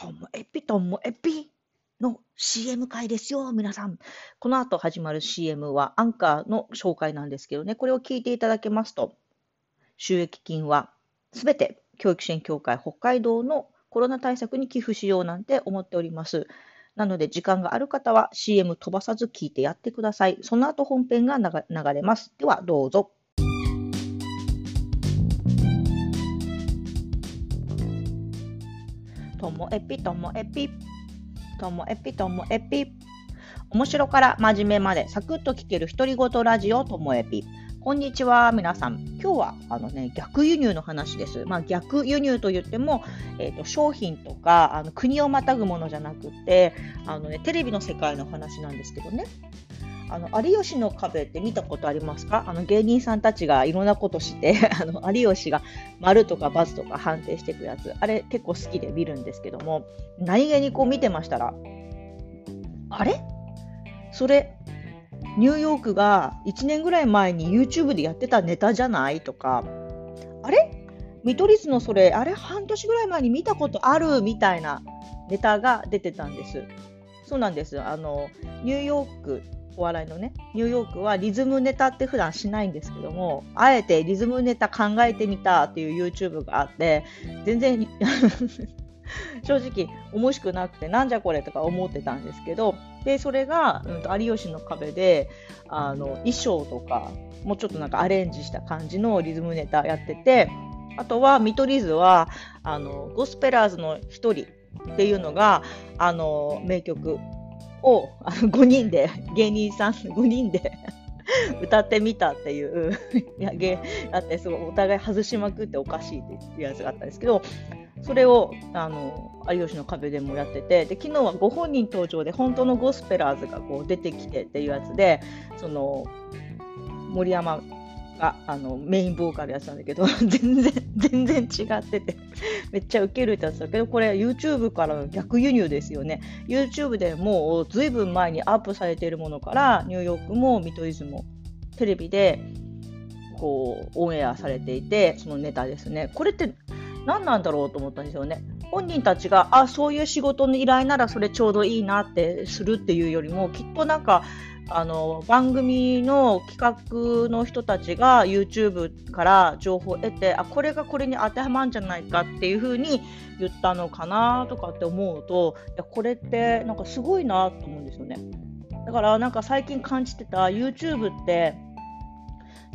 ともえぴともえぴの CM 回ですよ、皆さん。この後始まる CM はアンカーの紹介なんですけどね、これを聞いていただけますと、収益金はすべて教育支援協会北海道のコロナ対策に寄付しようなんて思っております。なので、時間がある方は CM 飛ばさず聞いてやってください。その後本編が流れます。では、どうぞ。ともえぴともえぴ。ともえぴともえぴ。面白から真面目までサクッと聞ける独り言ラジオともえぴ。こんにちは、皆さん。今日はあの、ね、逆輸入の話です。まあ、逆輸入といっても、えーと、商品とかあの国をまたぐものじゃなくてあの、ね、テレビの世界の話なんですけどね。あの有吉の壁って見たことありますか？あの芸人さんたちがいろんなことして あの有吉が丸とか×とか判定していくやつ。あれ結構好きで見るんですけども何気にこう見てましたらあれ？それニューヨークが1年ぐらい前に YouTube でやってたネタじゃないとかあれ？見取り図のそれあれ？半年ぐらい前に見たことあるみたいなネタが出てたんです。そうなんです。あのニューヨークお笑いのねニューヨークはリズムネタって普段しないんですけどもあえてリズムネタ考えてみたっていう YouTube があって全然 正直面白くなくてなんじゃこれとか思ってたんですけどでそれが、うん、有吉の壁であの衣装とかもうちょっとなんかアレンジした感じのリズムネタやっててあとは見取り図はあのゴスペラーズの1人っていうのがあの名曲。をあの5人で芸人さん5人で歌ってみたっていう。やげあってすごいお互い外しまくっておかしいっていうやつがあったんですけどそれをあの有吉の壁でもやっててで昨日はご本人登場で本当のゴスペラーズがこう出てきてっていうやつでその森山があのメインボーカルやつなんだけど 全然全然違ってて めっちゃウケるってやつだけどこれ YouTube からの逆輸入ですよね。YouTube でもうずいぶん前にアップされているものからニューヨークも見取り図もテレビでこうオンエアされていてそのネタですね。これって何なんだろうと思ったんですよね。本人たちがあそういう仕事の依頼ならそれちょうどいいなってするっていうよりもきっとなんかあの番組の企画の人たちが YouTube から情報を得てあこれがこれに当てはまるんじゃないかっていうふうに言ったのかなとかって思うといやこれってなんかすごいなと思うんですよね。だからなんか最近感じてた YouTube って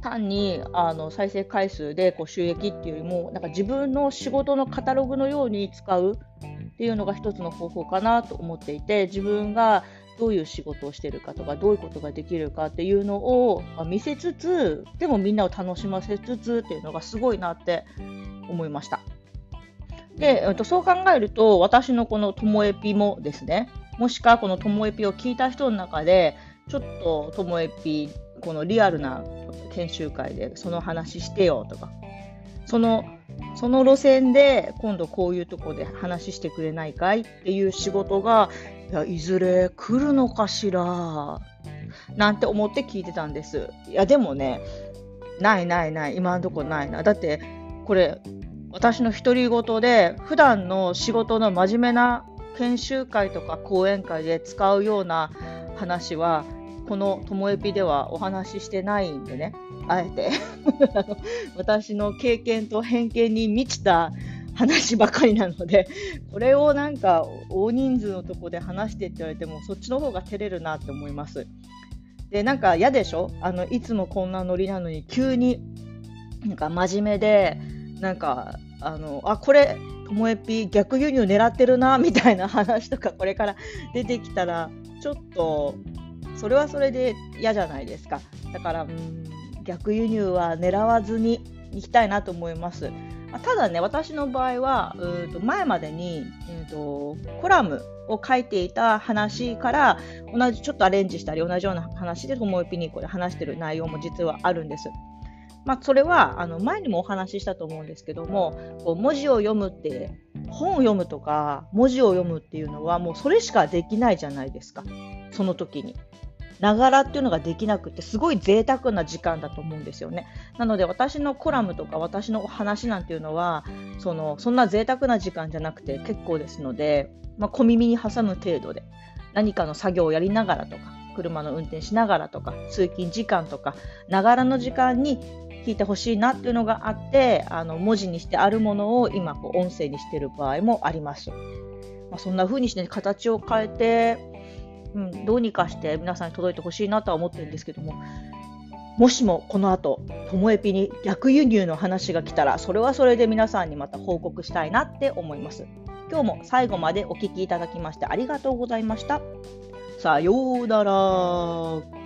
単にあの再生回数でこう収益っていうよりもなんか自分の仕事のカタログのように使うっていうのが一つの方法かなと思っていて自分がどういう仕事をしてるかとかどういうことができるかっていうのを見せつつでもみんなを楽しませつつっていうのがすごいなって思いました。で、そう考えると私のこのともえぴもですねもしかこのともえぴを聞いた人の中でちょっとともえぴこのリアルな研修会でその話してよとかそのその路線で今度こういうとこで話してくれないかいっていう仕事がいやいずれ来るのかしら？なんて思って聞いてたんです。いやでもねないないない今のとこないな。だってこれ私の独り言で普段の仕事の真面目な研修会とか講演会で使うような話はこのともえぴではお話ししてないんでね。あえて。私の経験と偏見に満ちた話ばかりなので、これをなんか大人数のとこで話してって言われても、そっちの方が照れるなって思います。で、なんか嫌でしょ？あの、いつもこんなノリなのに、急になんか真面目で、なんか、あの、あ、これ、ともえぴ逆輸入狙ってるな、みたいな話とか、これから出てきたら、ちょっと、それはそれで嫌じゃないですか。だから、逆輸入は狙わずにいきたいなと思います。ただね、私の場合は、うと前までに、えーと、コラムを書いていた話から同じちょっとアレンジしたり同じような話でともえぴにこれ話してる内容も実はあるんです。まあ、それはあの前にもお話ししたと思うんですけどもこう文字を読むって本を読むとか文字を読むっていうのはもうそれしかできないじゃないですかその時に。ながらっていうのができなくてすごい贅沢な時間だと思うんですよね。なので私のコラムとか私のお話なんていうのはそのそんな贅沢な時間じゃなくて結構ですので、まあ、小耳に挟む程度で何かの作業をやりながらとか車の運転しながらとか通勤時間とかながらの時間に聞いてほしいなっていうのがあってあの文字にしてあるものを今こう音声にしてる場合もあります。まあ、そんな風にして、形を変えて、うん、どうにかして皆さんに届いてほしいなとは思ってるんですけどももしもこの後ともえぴに逆輸入の話が来たらそれはそれで皆さんにまた報告したいなって思います。今日も最後までお聴きいただきましてありがとうございました。さようなら。